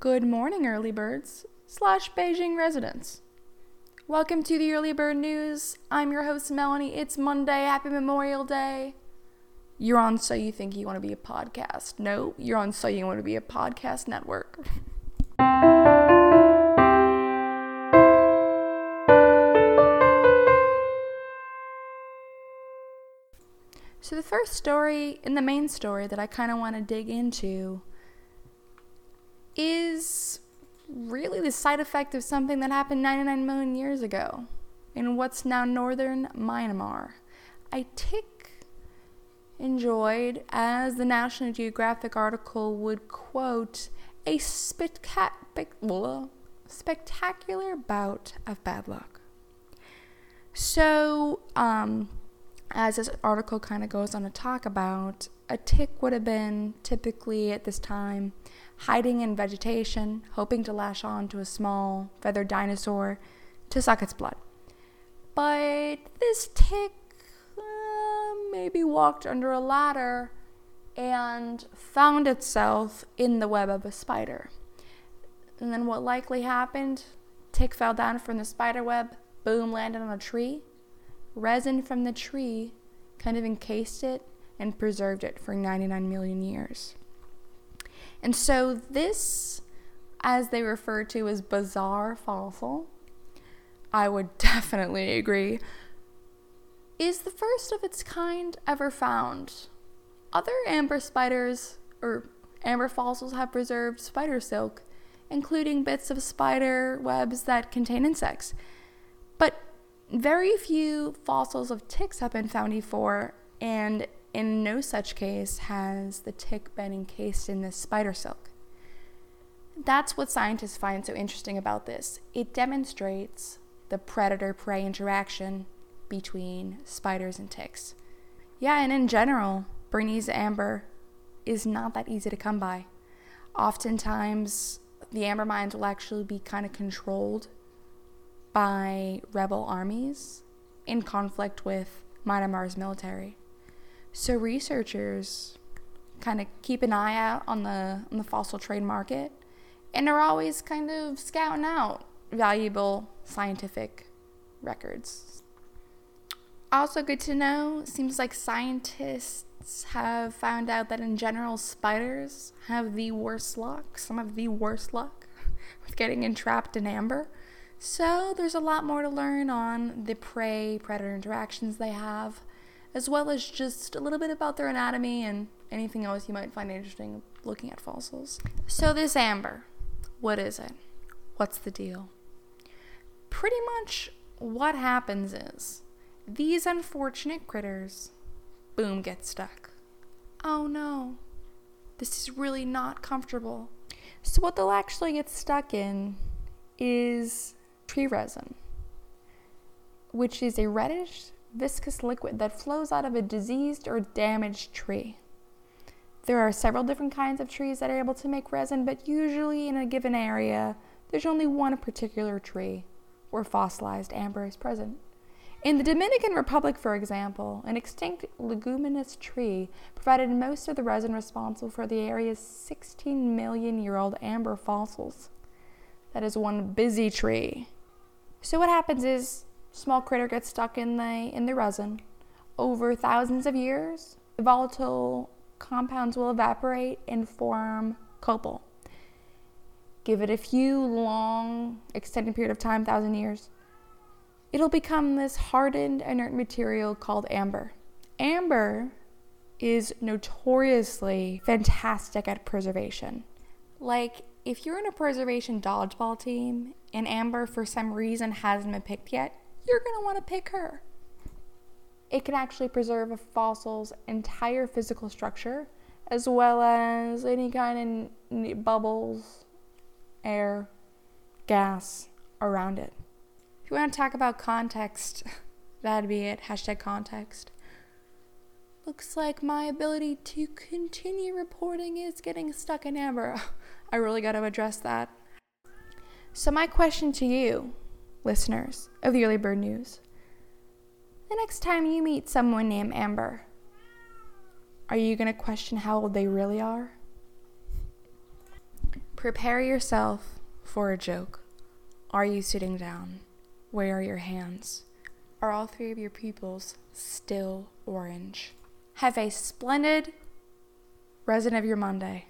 Good morning, early birds slash Beijing residents. Welcome to the Early Bird News. I'm your host, Melanie. It's Monday. Happy Memorial Day. You're on So You Think You Want to Be a Podcast. No, you're on So You Want to Be a Podcast Network. So, the first story in the main story that I kind of want to dig into is really the side effect of something that happened 99 million years ago in what's now northern Myanmar. I tick enjoyed, as the National Geographic article would quote, a spectacular bout of bad luck. So, um, as this article kind of goes on to talk about, a tick would have been typically at this time hiding in vegetation, hoping to lash on to a small feathered dinosaur to suck its blood. But this tick uh, maybe walked under a ladder and found itself in the web of a spider. And then what likely happened? Tick fell down from the spider web, boom, landed on a tree. Resin from the tree kind of encased it and preserved it for 99 million years. And so, this, as they refer to as bizarre fossil, I would definitely agree, is the first of its kind ever found. Other amber spiders or amber fossils have preserved spider silk, including bits of spider webs that contain insects. Very few fossils of ticks have been found before, and in no such case has the tick been encased in this spider silk. That's what scientists find so interesting about this. It demonstrates the predator prey interaction between spiders and ticks. Yeah, and in general, Burmese amber is not that easy to come by. Oftentimes, the amber mines will actually be kind of controlled by rebel armies in conflict with Myanmar's military. So researchers kind of keep an eye out on the on the fossil trade market and are always kind of scouting out valuable scientific records. Also good to know, seems like scientists have found out that in general spiders have the worst luck, some of the worst luck with getting entrapped in amber. So there's a lot more to learn on the prey predator interactions they have as well as just a little bit about their anatomy and anything else you might find interesting looking at fossils. So, this amber, what is it? What's the deal? Pretty much what happens is these unfortunate critters, boom, get stuck. Oh no, this is really not comfortable. So, what they'll actually get stuck in is tree resin, which is a reddish viscous liquid that flows out of a diseased or damaged tree. There are several different kinds of trees that are able to make resin, but usually in a given area, there's only one particular tree where fossilized amber is present. In the Dominican Republic, for example, an extinct leguminous tree provided most of the resin responsible for the area's 16 million year old amber fossils. That is one busy tree. So, what happens is small critter gets stuck in the in the resin. Over thousands of years, the volatile compounds will evaporate and form copal. Give it a few long, extended period of time, thousand years, it'll become this hardened, inert material called amber. Amber is notoriously fantastic at preservation. Like, if you're in a preservation dodgeball team and amber for some reason hasn't been picked yet, you're going to want to pick her. It can actually preserve a fossil's entire physical structure, as well as any kind of bubbles, air, gas around it. If you want to talk about context, that'd be it. Hashtag context. Looks like my ability to continue reporting is getting stuck in amber. I really got to address that. So, my question to you listeners of the Early Bird News. The next time you meet someone named Amber, are you going to question how old they really are? Prepare yourself for a joke. Are you sitting down? Where are your hands? Are all three of your pupils still orange? Have a splendid resident of your Monday.